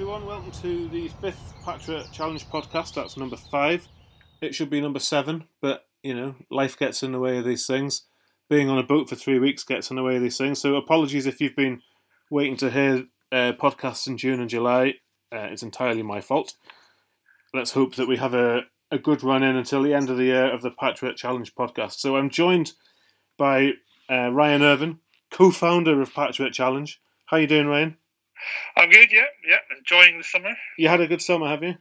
everyone. Welcome to the fifth Patchwork Challenge podcast. That's number five. It should be number seven, but you know, life gets in the way of these things. Being on a boat for three weeks gets in the way of these things. So, apologies if you've been waiting to hear uh, podcasts in June and July. Uh, it's entirely my fault. Let's hope that we have a, a good run in until the end of the year of the Patchwork Challenge podcast. So, I'm joined by uh, Ryan Irvin, co-founder of Patchwork Challenge. How you doing, Ryan? I'm good, yeah, yeah. Enjoying the summer. You had a good summer, have you?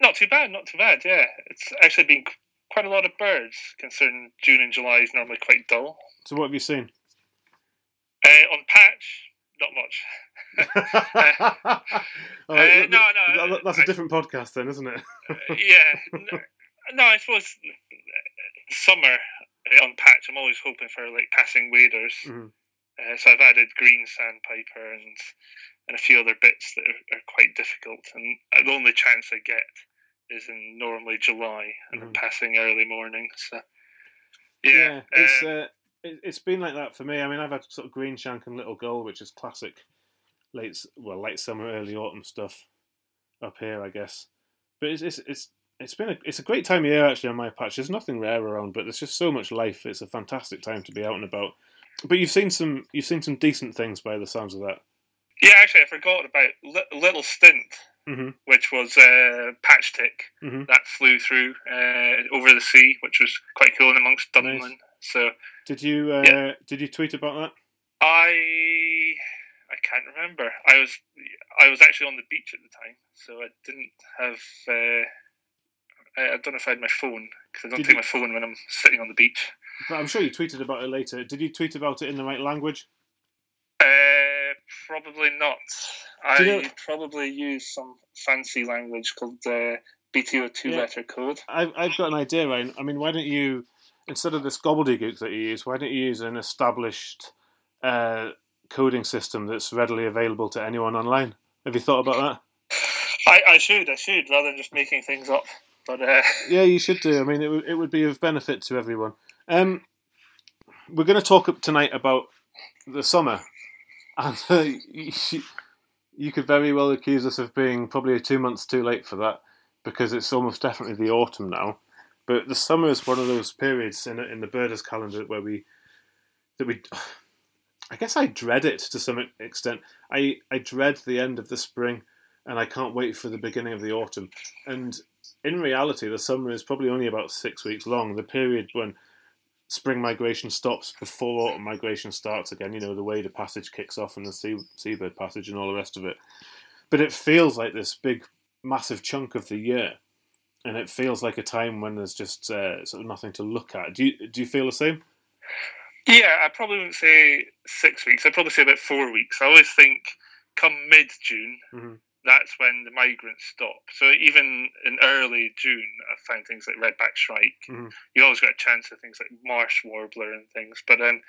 Not too bad, not too bad, yeah. It's actually been quite a lot of birds, considering June and July is normally quite dull. So, what have you seen? Uh, on patch, not much. uh, Oh, uh, no, no, that- That's a different podcast, then, isn't it? yeah. No, no, I suppose summer uh, on patch, I'm always hoping for like passing waders. Mhm. Uh, so I've added green sandpiper and and a few other bits that are, are quite difficult. And the only chance I get is in normally July and Mhm. passing early morning. So yeah, Yeah, it's um, uh, it, it's been like that for me. I mean, I've had sort of green shank and little gull, which is classic late well late summer, early autumn stuff up here, I guess. But it's it's it's it's been a it's a great time of year actually on my patch. There's nothing rare around, but there's just so much life. It's a fantastic time to be out and about. But you've seen some you've seen some decent things by the sounds of that. yeah. Actually, I forgot about Li- Little Stint, hmm which was uh, patch tick Mhm. that flew through uh, over the sea, which was quite cool and amongst Dunlin. So Did you uh, Yeah. did you tweet about that? I I can't remember. I was I was actually on the beach at the time, so I didn't have. Uh, I, I don't know if I had my phone because I don't Did take you- my phone when I'm sitting on the beach. But I'm sure you tweeted about it later. Did you tweet about it in the right language? Uh, probably not. I you know- probably use some fancy language called uh, BTO two Yeah. letter code. I've, I've got an idea, Ryan. I mean, why don't you, instead of this gobbledygook that you use, why don't you use an established uh, coding system that's readily available to anyone online? Have you thought about that? I, I should I should rather than just making things up. But uh, Yeah, you should do. I mean, it, would- it would be of benefit to everyone. Um, we're going to talk up tonight about the summer, and uh, you, you could very well accuse us of being probably two months too late for that because it's almost definitely the autumn now. But the summer is one of those periods in in the birders calendar where we that we. I guess I dread it to some extent. I, I dread the end of the spring, and I can't wait for the beginning of the autumn. And in reality, the summer is probably only about six weeks long. The period when spring migration stops before autumn migration starts again. You know, the way the passage kicks off and the sea, seabird passage and all the rest of it. But it feels like this big, massive chunk of the year, and it feels like a time when there's just uh, sort of nothing to look at. Do you do you feel the same? yeah, I probably wouldn't say six weeks. I'd probably say about four weeks. I always think come mid June, Mhm. That's when the migrants stop. So even in early June, I find things like red-backed shrike. Mhm. You always got a chance of things like marsh warbler and things. But then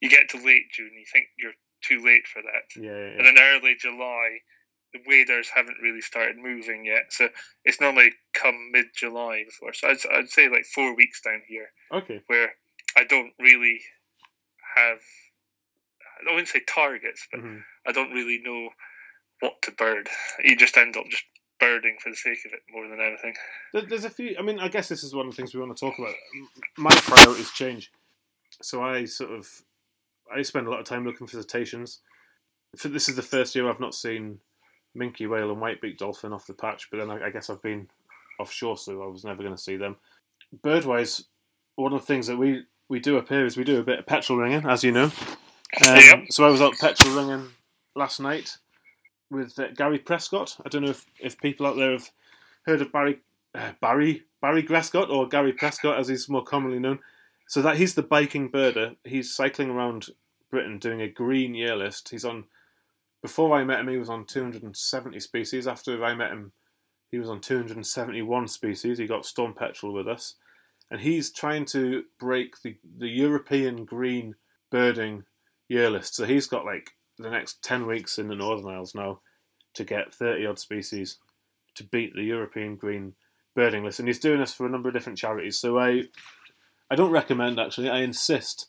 you get to late June, you think you're too late for that. Yeah, yeah, And then early July, the waders haven't really started moving yet. So it's normally come mid July before. So I'd, I'd say like four weeks down here Okay. where I don't really have, I wouldn't say targets, but Mhm. I don't really know what to bird. You just end up just birding for the sake of it more than anything. There's a few. I mean, I guess this is one of the things we want to talk about. My priorities change, so I sort of I spend a lot of time looking for cetaceans. For this is the first year I've not seen minke whale and white-beaked dolphin off the patch, but then I, I guess I've been offshore, so I was never going to see them. Birdwise, one of the things that we we do up here is we do a bit of petrel ringing, as you know. Um, Yep. So I was out petrel ringing last night with uh, Gary Prescott. I don't know if, if people out there have heard of Barry uh, Barry Barry Grescott or Gary Prescott as he's more commonly known. So that he's the biking birder. He's cycling around Britain doing a green year list. He's on. Before I met him, he was on 270 species. After I met him, he was on 271 species. He got storm petrel with us, and he's trying to break the the European green birding year list. So he's got like the next 10 weeks in the Northern Isles now to get 30 odd species to beat the European green birding list. And he's doing this for a number of different charities. So I I don't recommend actually, I insist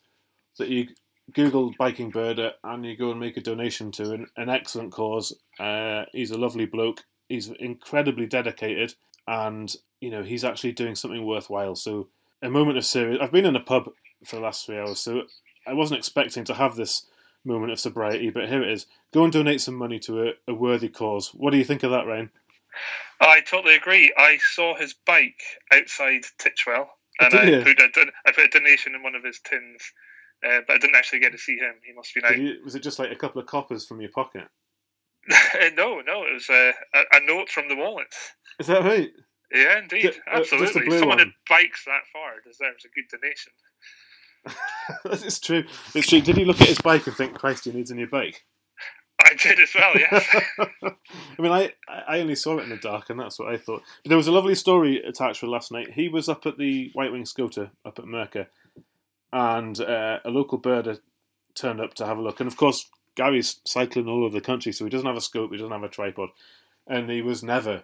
that you Google biking birder and you go and make a donation to an, an excellent cause. Uh, he's a lovely bloke. He's incredibly dedicated, and you know he's actually doing something worthwhile. So a moment of serious. I've been in a pub for the last three hours, so I wasn't expecting to have this moment of sobriety, but here it is. Go and donate some money to a, a worthy cause. What do you think of that, Ryan? I totally agree. I saw his bike outside Titchwell, and Did I put, a, put a donation in one of his tins, uh, but I didn't actually get to see him. He must be nice. you- was it just like a couple of coppers from your pocket? no, no, it was uh, a, a note from the wallet. Is that right? Yeah, indeed, Ju- uh, absolutely. blue Someone one. who bikes that far deserves a good donation. it's true. It's true. Did you look at his bike and think, Christ, he needs a new bike? I did as well, yes. I mean, I, I only saw it in the dark, and that's what I thought. But there was a lovely story attached with last night. He was up at the White Wing Scoter up at Murcar, and uh, a local birder turned up to have a look. And of course, Gary's cycling all over the country, so he doesn't have a scope, he doesn't have a tripod, and he was never,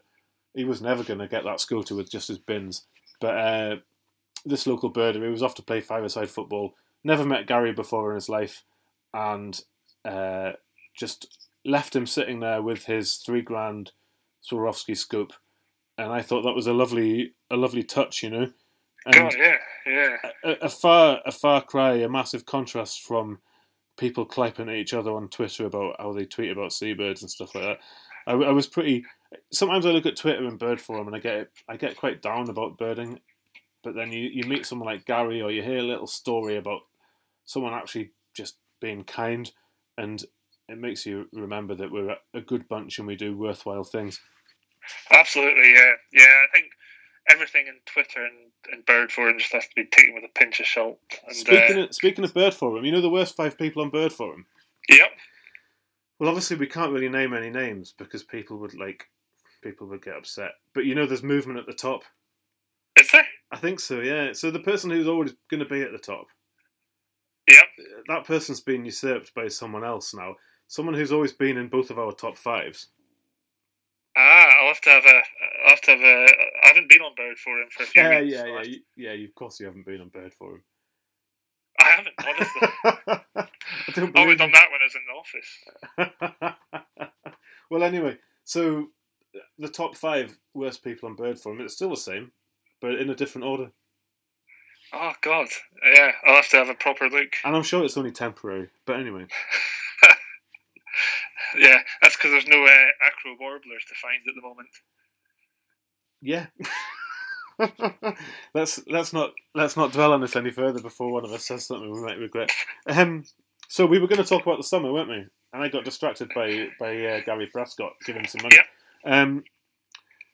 he was never going to get that scoter with just his bins. But uh, this local birder, he was off to play five-a-side football, never met Gary before in his life, and uh, just left him sitting there with his three grand Swarovski scope, and I thought that was a lovely, a lovely touch, you know. And God, yeah, yeah. a, a far, a far cry, a massive contrast from people clipping at each other on Twitter about how they tweet about seabirds and stuff like that. I, I was pretty. Sometimes I look at Twitter and bird forum and I get I get quite down about birding, but then you, you meet someone like Gary or you hear a little story about someone actually just being kind, and it makes you remember that we're a- good bunch and we do worthwhile things. Absolutely, yeah. Yeah, I think everything in Twitter and, and bird forum just has to be taken with a pinch of salt. And, Speaking uh, of, speaking of bird forum, you know the worst five people on bird forum. yep. Well, obviously we can't really name any names because people would like people would get upset. But you know, there's movement at the top. I think so. Yeah. So the person who's always going to be at the top, Yep. that person's been usurped by someone else now. Someone who's always been in both of our top fives. Ah, I'll have to have a. I'll have to have a. I haven't been on bird forum for a few Yeah, weeks. yeah, so yeah, yeah. you- Of course, you haven't been on bird forum. I haven't, honestly. I don't Always believe done that when I was in the office. well, anyway, so the top five worst people on bird forum. It's still the same, but in a different order. Oh God, yeah. I'll have to have a proper look. And I'm sure it's only temporary. But anyway. Yeah, that's because there's no uh, acro warblers to find at the moment. Yeah. let's let's not let's not dwell on this any further before one of us says something we might regret. Um, so we were going to talk about the summer, weren't we? And I got distracted by by uh, Gary Prescott giving some money. Um,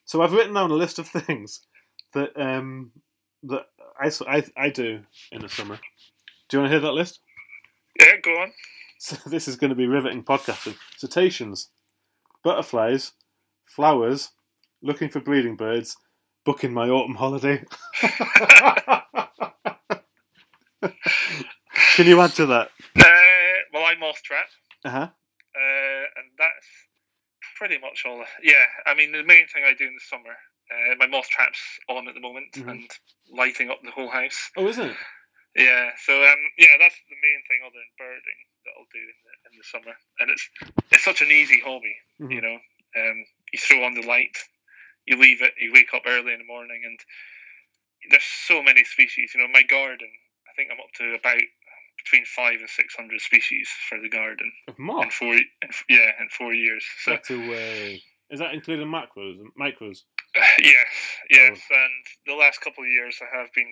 so I've written down a list of things that um, that I, I I do in the summer. Do you want to hear that list? Yeah, go on. So this is going to be riveting podcasting. Cetaceans, butterflies, flowers, looking for breeding birds, booking my autumn holiday. Can you add to that? Uh, well, I moth trap, Uh huh. uh, and that's pretty much all. Yeah, I mean, the main thing I do in the summer, uh, my moth trap's on at the moment Mhm. and lighting up the whole house. Oh, isn't it? Yeah, so um, yeah, that's the main thing other than birding that I'll do in the in the summer, and it's it's such an easy hobby, Mhm. you know. Um, you throw on the light, you leave it, you wake up early in the morning, and there's so many species. You know, my garden, I think I'm up to about between five and six hundred species for the garden Of in four, in, yeah, in four years. So That's a way. Is that including macros? Micros? yes, yes, and the last couple of years I have been.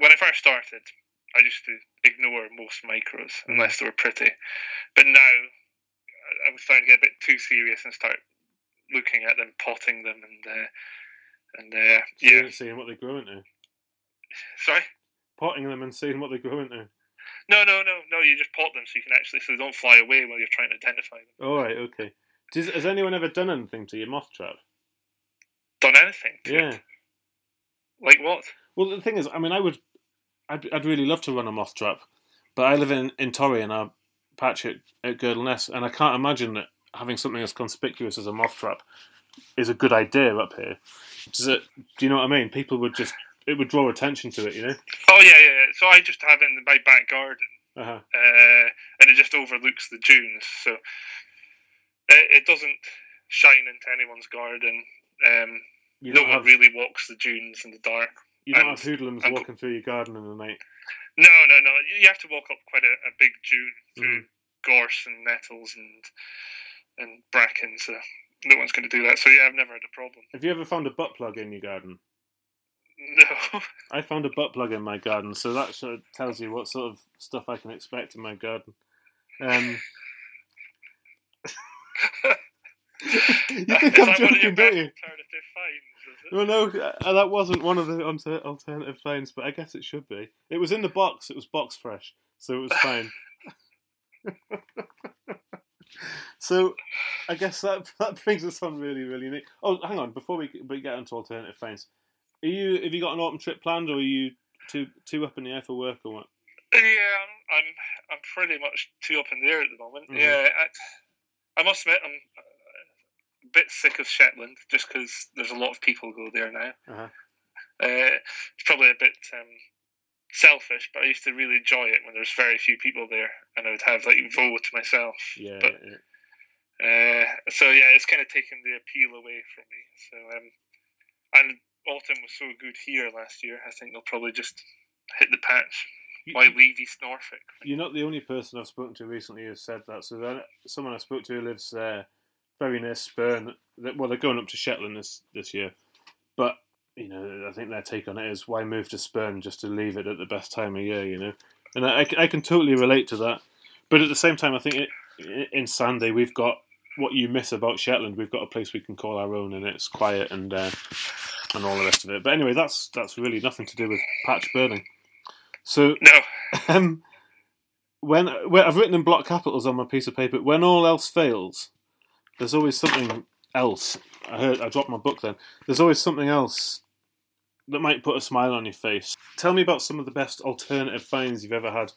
When I first started, I used to ignore most micros unless they were pretty, but now I- I was starting to get a bit too serious and start looking at them, potting them, and uh, and uh, yeah. Seeing, seeing what they grow into. Sorry. Potting them and seeing what they grow into. No, no, no, no. You just pot them so you can actually so they don't fly away while you're trying to identify them. All right, okay. Does, has anyone ever done anything to your moth trap? Done anything? Yeah. It? Like what? Well, the thing is, I mean, I would, I'd, I'd really love to run a moth trap, but I live in in Torry and our patch at, at Girdle Ness, and I can't imagine that having something as conspicuous as a moth trap is a good idea up here. Does it? Do you know what I mean? People would just, it would draw attention to it, you know. Oh yeah, yeah. yeah. So I just have it in my back garden. Uh-huh. uh, and it just overlooks the dunes. So it, it doesn't shine into anyone's garden. Um, You no one have, really walks the dunes in the dark. you don't and- have hoodlums and- walking through your garden in the night. No, no, no. You have to walk up quite a, a big dune through gorse and nettles and and bracken. So no one's going to do that. So yeah, I've never had a problem. Have you ever found a butt plug in your garden? No. I found a butt plug in my garden, so that sort of tells you what sort of stuff I can expect in my garden. Um, you think I'm that one of your joking, don't you? Well, no, uh, that wasn't one of the alternative finds, but I guess it should be. It was in the box. It was box fresh, so it was fine. so, I guess that that brings us on really, really neat. Oh, hang on, before we, we get into alternative finds, are you have you got an autumn trip planned, or are you too too up in the air for work, or what? Yeah, I'm, I'm I'm pretty much too up in the air at the moment. Mhm. Yeah, I, I must admit I'm bit sick of Shetland just because there's a lot of people go there now. Uh-huh. Uh, it's probably a bit um, selfish, but I used to really enjoy it when there's very few people there, and I would have like Vo to myself. Yeah, But yeah. uh, so yeah, it's kind of taken the appeal away from me. So um, and autumn was so good here last year. I think they'll probably just hit the patch. You- Why leave East Norfolk? You're not the only person I've spoken to recently who said that. So then, someone I spoke to who lives uh, very near Spurn. that- Well, they're going up to Shetland this this year, but you know, I think their take on it is why move to Spurn just to leave it at the best time of year, you know. And I, I can- totally relate to that. But at the same time, I think it, in Sandy we've got what you miss about Shetland. We've got a place we can call our own, and it's quiet and uh, and all the rest of it. But anyway, that's that's really nothing to do with patch birding. So No, um, when, when I've written in block capitals on my piece of paper, when all else fails, there's always something else. I heard I dropped my book then. There's always something else that might put a smile on your face. Tell me about some of the best alternative finds you've ever had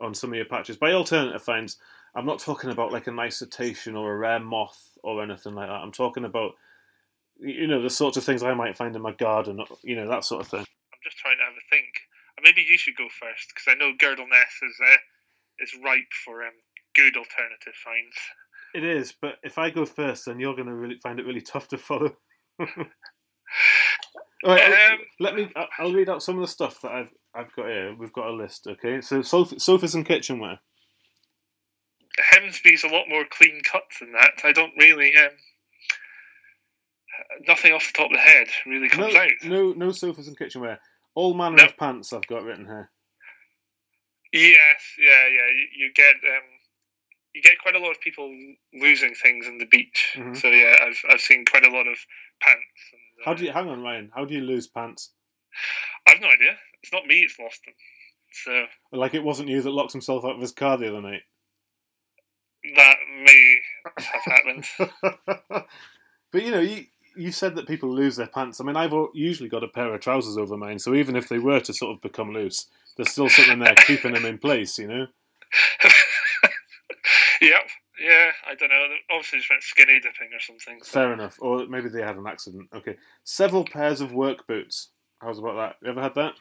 on some of your patches. By alternative finds, I'm not talking about like a nice cetacean or a rare moth or anything like that. I'm talking about you know the sorts of things I might find in my garden, you know that sort of thing. I'm just trying to have a think. Uh, Maybe you should go first because I know Girdleness is uh, is ripe for um, good alternative finds. It is, but if I go first, then you're going to really find it really tough to follow. All right, Um, let me. I'll read out some of the stuff that I've I've got here. We've got a list, okay? So sofa, sofas and kitchenware. Hemsby's a lot more clean cut than that. I don't really. Um, nothing off the top of the head really No, comes out. no, no sofas and kitchenware. All manner No. of pants I've got written here. Yes, yeah, yeah. You, you get um, you get quite a lot of people losing things in the beach. Mhm. So yeah, I've I've seen quite a lot of pants. And, uh, How do you hang on, Ryan? How do you lose pants? I've no idea. It's not me. It's lost them. So Like it wasn't you that locked himself out of his car the other night. that may have happened. but you know, you you said that people lose their pants. I mean, I've usually got a pair of trousers over mine, so even if they were to sort of become loose, there's still something there keeping them in place. You know. yep. Yeah, I don't know. They Obviously, just went skinny dipping or something. so- Fair enough. Or maybe they had an accident. Okay. Several pairs of work boots. How's about that? You ever had that?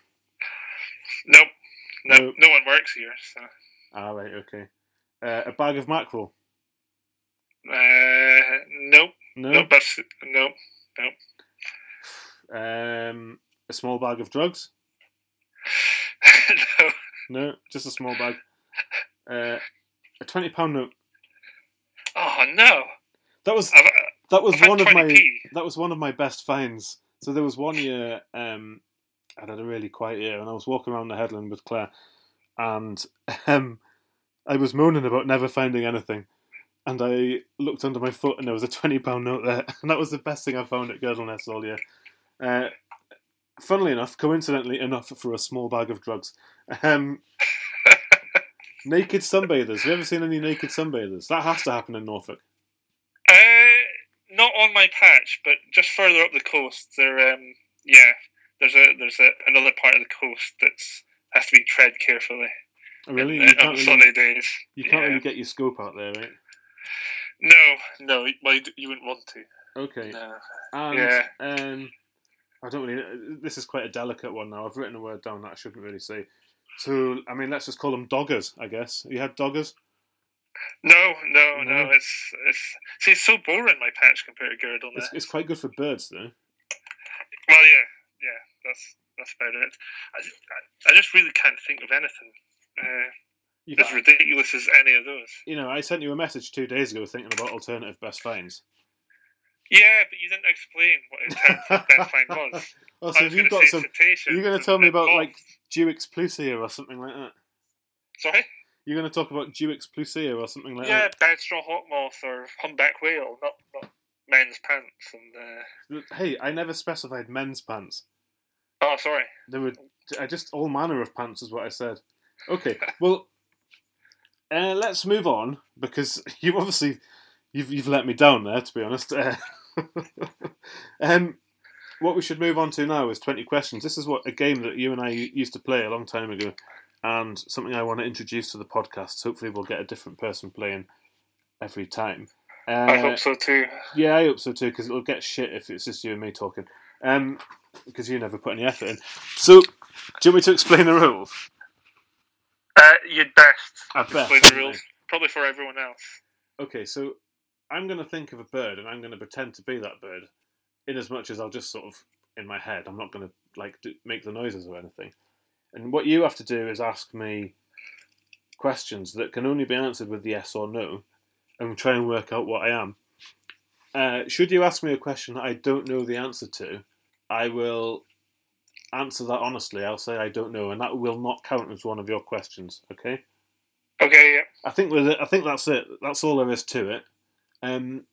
Nope. No, No. no one works here. So. Ah, right. Okay. Uh, a bag of mackerel. Uh, nope. No. Nope. That's nope. Um, a small bag of drugs. no. No, just a small bag. Uh, a twenty pound note. Oh no. That was I've, that was I've one of my 20p. that was one of my best finds. So there was one year um, I had a really quiet year, and I was walking around the headland with Claire, and um, I was moaning about never finding anything, and I looked under my foot, and there was a twenty pound note there, and that was the best thing I found at Girdle Ness all year. Uh, funnily enough, coincidentally enough, for a small bag of drugs. Um, naked sunbathers. Have you ever seen any naked sunbathers? That has to happen in Norfolk. Uh, not on my patch, but just further up the coast. There, um, yeah, there's a there's a, another part of the coast that's has to be tread carefully. Really, uh, you on can't really, sunny days. you can't yeah. really get your scope out there, right? No, no, well, you, you wouldn't want to. Okay. No. And Yeah. um, I don't really. This is quite a delicate one now. I've written a word down that I shouldn't really say. So, I mean, let's just call them doggers, I guess. You had doggers? No, no, no. No. It's it's see, it's so boring my patch compared to girdle It's, it's quite good for birds, though. Well, yeah, yeah. That's that's about it. I, I, I just really can't think of anything uh, as ridiculous as any of those. you know, I sent you a message two days ago thinking about alternative best finds. Yeah, but you didn't explain what intensive best find was. Oh, I so was you've gonna got some. You're going to tell me about like Dewick's plusia or something like that. sorry. You're going to talk about Dewick's plusia or something like that. Yeah, bedstraw hawk moth or humpback whale, not not men's pants and. Uh... Hey, I never specified men's pants. Oh, sorry. There were I just all manner of pants is what I said. Okay, well, uh, let's move on because you obviously you've you've let me down there to be honest. Uh, um, what we should move on to now is twenty questions. This is what a game that you and I used to play a long time ago, and something I want to introduce to the podcast. Hopefully, we'll get a different person playing every time. Uh, I hope so too. yeah, I hope so too, because it'll get shit if it's just you and me talking. Um, because you never put any effort in. So, do you want me to explain the rules? Uh, you'd best bet. explain the wouldn't rules, probably for everyone else. Okay, so I'm going to think of a bird, and I'm going to pretend to be that bird, in as much as I'll just sort of in my head. I'm not going to like do, make the noises or anything. And what you have to do is ask me questions that can only be answered with yes or no, and try and work out what I am. Uh, should you ask me a question that I don't know the answer to, I will answer that honestly. I'll say I don't know, and that will not count as one of your questions. Okay? Okay, yeah. I think with it, I think that's it. That's all there is to it. Um,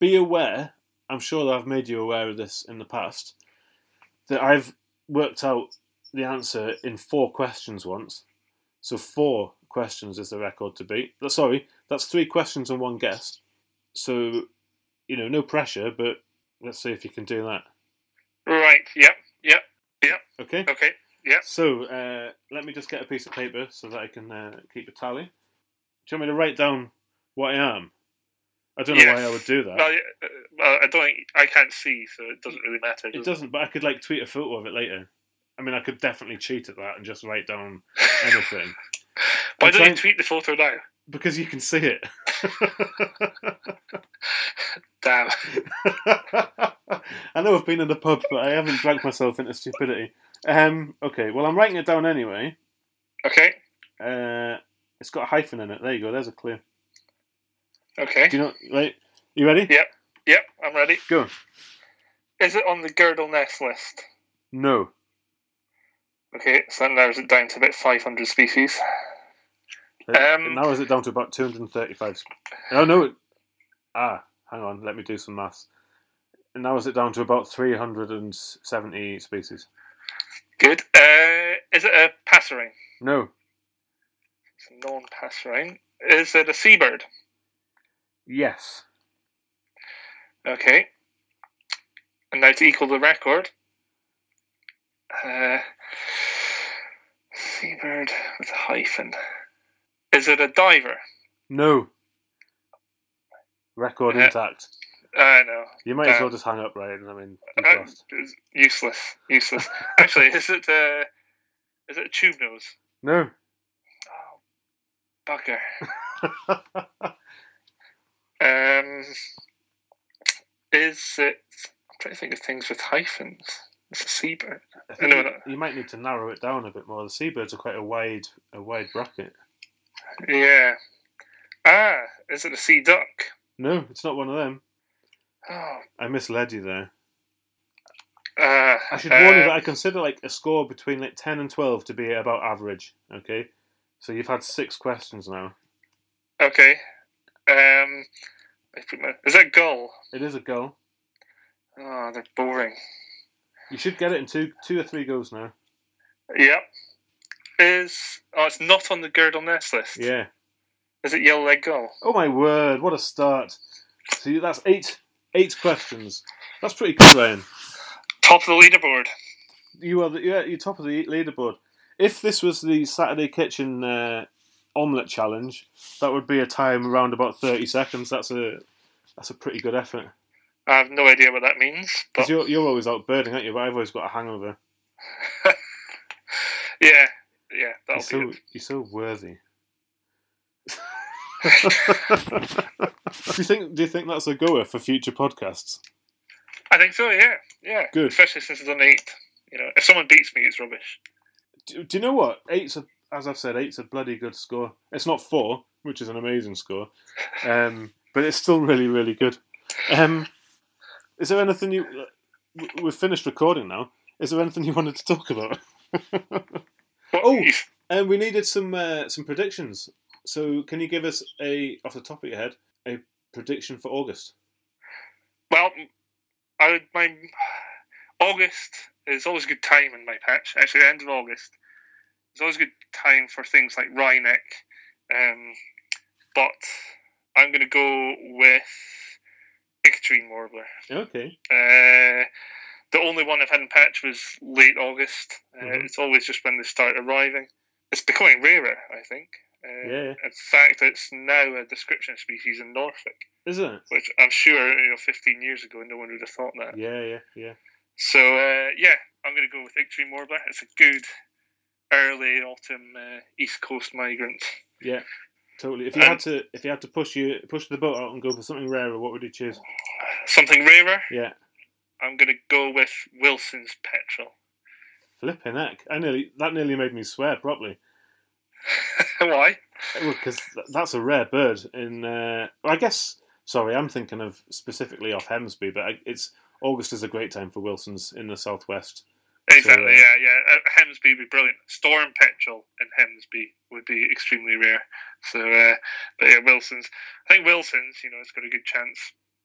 be aware. I'm sure that I've made you aware of this in the past. That I've worked out the answer in four questions once. So four questions is the record to beat. Sorry, that's three questions and one guess. So, you know, no pressure, but let's see if you can do that. Right. Yep. Yep. Yep. Okay. Okay. Yep. So uh, let me just get a piece of paper so that I can uh, keep a tally. Do you want me to write down what I am? I don't know why I would do that. Well, uh, well, I don't. I can't see, so it doesn't really matter. it does doesn't, but I could like tweet a photo of it later. I mean, I could definitely cheat at that and just write down anything Why don't trying- you tweet the photo now? because you can see it. Damn. I know I've been in the pub, but I haven't drank myself into stupidity. Um, okay, well, I'm writing it down anyway. Okay. Uh, it's got a hyphen in it. There you go. There's a clue. Okay. Do you know? Right? You ready? Yep. Yep. I'm ready. Go. Is it on the Girdle Ness list? No. Okay, so that narrows it down to about 500 species. It- Um, it narrows it down to about 235. sp- Oh, no. It, ah, hang on. Let me do some maths. It narrows it down to about 370 species. Good. Uh, is it a passerine? No. It's a non-passerine. Is it a seabird? Yes. Okay. And now to equal the record. Uh, seabird with a hyphen. Is it a diver? No. Record Uh, intact. I know. You might as uh, well just hang up, right? I mean, you've Uh, lost. it's useless. Useless. Actually, is it a, is it a tube nose? No. Oh, bugger. Um, is it? I'm trying to think of things with hyphens. It's a seabird. I you, you might need to narrow it down a bit more. The seabirds are quite a wide, a wide bracket. Yeah. Ah, is it a sea duck? No, it's not one of them. Oh, I misled you there. uh, I should warn you that I consider like a score between like ten and twelve to be about average. Okay, so you've had six questions now. Okay. Um, I put my- is that gull? It is a gull. Oh, they're boring. You should get it in two, two or three goes now. Yep. Is oh, it's not on the Girdle Ness list. Yeah. Is it yellow leg gull? Oh my word! What a start. See, that's eight, eight questions. That's pretty good, Ryan. Top of the leaderboard. You are the, yeah, you're top of the leaderboard. If this was the Saturday Kitchen uh, omelette challenge, that would be a time around about thirty seconds. That's a that's a pretty good effort. I have no idea what that means. Because But you're, you're always out birding, aren't you? But I've always got a hangover. yeah, yeah, You're that'll so, be it. you're so worthy. do you think? Do you think that's a goer for future podcasts? I think so. Yeah, yeah. Good. Especially since it's done eight. You know, if someone beats me, it's rubbish. Do, do you know what? Eight's a, as I've said, eight's a bloody good score. It's not four, which is an amazing score, um, but it's still really, really good. Um, is there anything you? We've finished recording now. Is there anything you wanted to talk about? Oh. And we needed some uh, some predictions. So, can you give us a off the top of your head a prediction for August? well, I would my August is always a good time in my patch. Actually, the end of August is always a good time for things like Wryneck. Um, but I'm going to go with Icterine Warbler. Okay. Uh, the only one I've had in patch was late August. Uh, Mhm. It's always just when they start arriving. It's becoming rarer, I think. Uh, Yeah. In fact, it's now a description species in Norfolk, Is it? which I'm sure you know 15 years ago no one would have thought that. Yeah, yeah, yeah. So uh, yeah, I'm going to go with Icterine Warbler. It's a good early autumn uh, East Coast migrant. Yeah. Totally. If you Um, had to, if you had to push you push the boat out and go for something rarer, what would you choose? Something rarer. Yeah. I'm going to go with Wilson's Petrel. Flipping heck! I nearly that nearly made me swear properly. Why? because that's a rare bird. In uh, I guess, sorry, I'm thinking of specifically off Hemsby, but I, it's August is a great time for Wilsons in the southwest. Exactly. uh, yeah, yeah. Uh, Hemsby would be brilliant. Storm petrel in Hemsby would be extremely rare. So, uh, but yeah, Wilson's. I think Wilson's. You know, it's got a good chance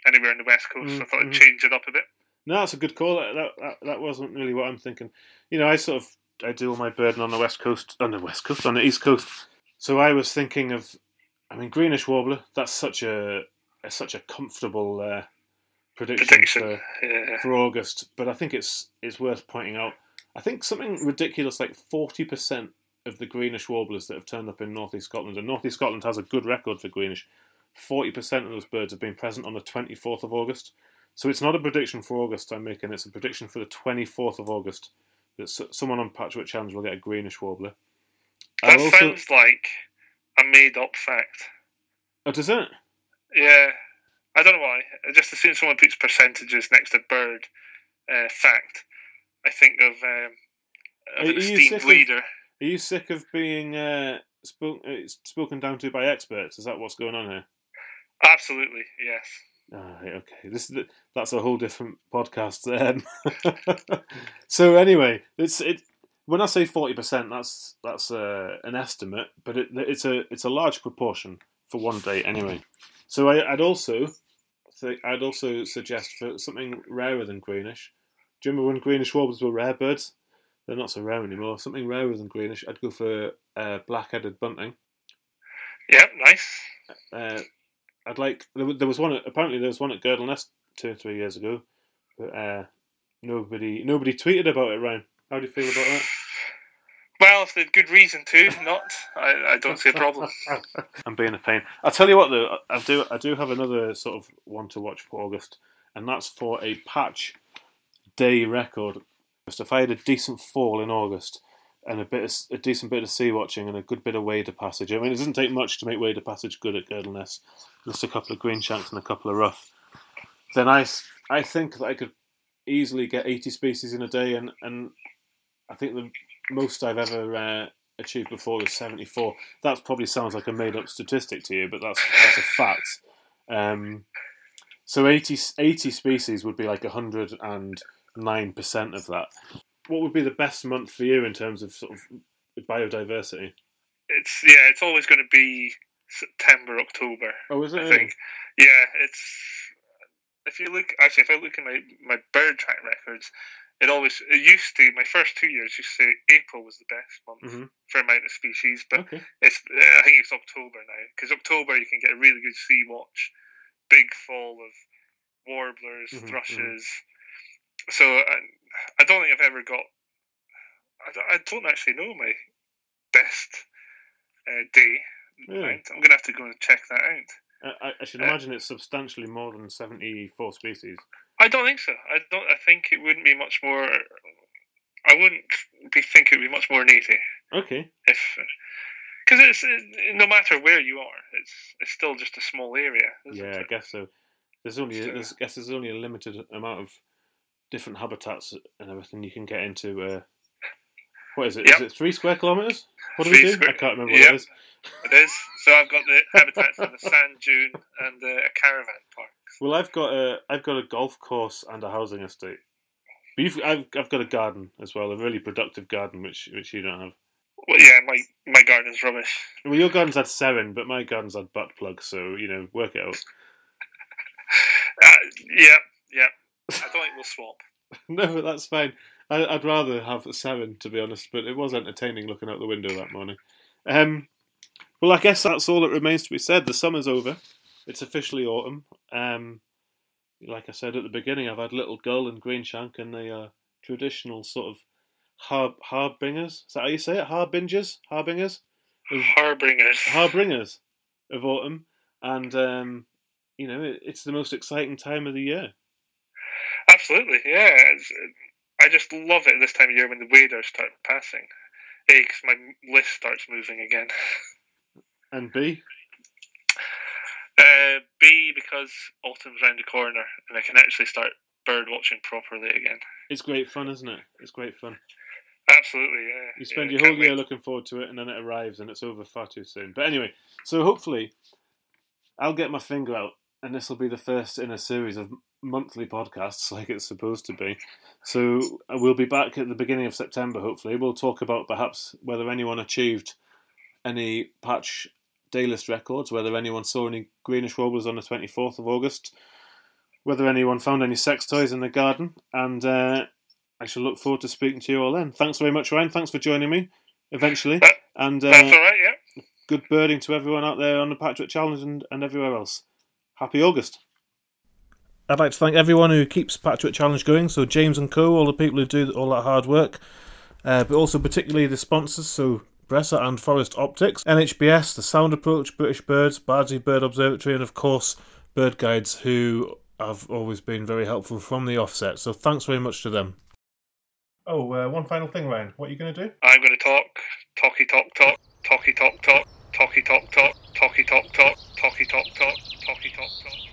anywhere in the west coast. so I thought I'd Mhm. change it up a bit. No, that's a good call. That, that that that wasn't really what I'm thinking. You know, I sort of I do all my birding on the west coast, on the west coast, on the east coast. So I was thinking of, I mean, greenish warbler. That's such a, a such a comfortable uh, prediction, Prediction. for Yeah. for August, but I think it's it's worth pointing out. I think something ridiculous like forty percent of the greenish warblers that have turned up in northeast Scotland, and northeast Scotland has a good record for greenish. Forty percent of those birds have been present on the twenty fourth of August. So it's not a prediction for August I'm making; it's a prediction for the twenty fourth of August that s- someone on Patchwork Challenge will get a greenish warbler. That also, sounds like a made-up fact. oh, does it? Yeah. I don't know why. Just as soon as someone puts percentages next to bird uh, fact, I think of, um, of an esteemed of- leader. Are you sick of being uh, spoke, uh, spoken down to by experts? Is that what's going on here? Absolutely, yes. Ah, right, okay. This that's a whole different podcast. Um, so anyway, it's it. When I say forty percent, that's that's uh, an estimate, but it, it's a it's a large proportion for one day anyway. So I, I'd also think I'd also suggest for something rarer than greenish. Do you remember when greenish warblers were rare birds? They're not so rare anymore. Something rarer than greenish. I'd go for uh, black-headed bunting. Yep, nice. Uh, I'd like there, there was one at, apparently there was one at Girdle Ness two or three years ago, but uh, nobody nobody tweeted about it. Ryan, how do you feel about that? Well, if there's good reason to not, I, I don't see a problem. I'm being a pain. I'll tell you what though, I do I do have another sort of one to watch for August, and that's for a patch day record. If I had a decent fall in August and a bit of, a decent bit of sea watching and a good bit of wader passage, I mean it doesn't take much to make wader passage good at Girdleness, Just a couple of green shanks and a couple of ruff. Then I, I think that I could easily get 80 species in a day, and, and I think the most I've ever uh, achieved before was 74. That probably sounds like a made up statistic to you, but that's, that's a fact. Um, so 80, 80 species would be like 109% of that. What would be the best month for you in terms of sort of biodiversity? It's yeah, it's always going to be September, October. Oh, is it? I think. Yeah, it's if you look actually if I look at my my bird track records, it always it used to my first two years used to say April was the best month hmm for amount of species, but Okay. it's I think it's October now because October you can get a really good sea watch, big fall of warblers, Mhm, thrushes. So I, I don't think I've ever got. I don't, I don't actually know my best uh, day. Really? I'm gonna have to go and check that out. I, I should Uh, imagine it's substantially more than seventy-four species. I don't think so. I don't. I think it wouldn't be much more. I wouldn't be think it would be much more than Okay. if because it's uh, no matter where you are, it's it's still just a small area. Isn't Yeah, I guess so. There's only, So- there's, I guess there's only a limited amount of different habitats and everything you can get into. Uh, what is it? Is Yep. it three square kilometers? What do Three we do? square- I can't remember what Yep. it is. It is. So I've got the habitats of the sand dune and uh, a caravan park. Well, I've got a, I've got a golf course and a housing estate. But you've, I've, I've got a garden as well, a really productive garden, which, which you don't have. Well, yeah, my my garden's rubbish. Well, your garden's had seven, but my garden's had butt plugs, so you know, work it out. Uh, yeah, yeah. I don't think we'll swap. no, that's fine. I, I'd rather have seven, to be honest, but it was entertaining looking out the window that morning. Um, well, I guess that's all that remains to be said. The summer's over. It's officially autumn. Um, like I said at the beginning, I've had Little Gull and Green Shank, and they are traditional sort of harb, harbingers. Is that how you say it? Harbingers? Harbingers? Of, Harbingers. harbingers of autumn. And, um, you know, it, it's the most exciting time of the year. Absolutely, yeah. It's, I just love it this time of year when the waders start passing. A, because my list starts moving again. And B, B, because autumn's round the corner and I can actually start bird watching properly again. it's great fun, isn't it? It's great fun. Absolutely, yeah. You spend yeah, your whole year wait. looking forward to it, and then it arrives, and it's over far too soon. But anyway, so hopefully, I'll get my finger out, and this will be the first in a series of monthly podcasts, like it's supposed to be. So we'll be back at the beginning of September. Hopefully, we'll talk about perhaps whether anyone achieved any patch day list records, whether anyone saw any greenish warblers on the twenty fourth of August, whether anyone found any sex toys in the garden, and. Uh, I shall look forward to speaking to you all then. Thanks very much, Ryan. Thanks for joining me eventually. That- And That's uh, all right, yeah. good birding to everyone out there on the Patchwork Challenge and, and everywhere else. Happy August. I'd like to thank everyone who keeps Patchwork Challenge going. So, James and Co., all the people who do all that hard work, uh, but also particularly the sponsors. So, Bresser and Forest Optics, NHBS, The Sound Approach, British Birds, Bardsey Bird Observatory, and of course, Bird Guides, who have always been very helpful from the offset. So, thanks very much to them. Oh, uh, one final thing, Ryan. What are you going to do? I'm going to talk, talky talk talk, talky talk talk, talky talk talk, talky talk talk, talky talk talk, talky talk talk.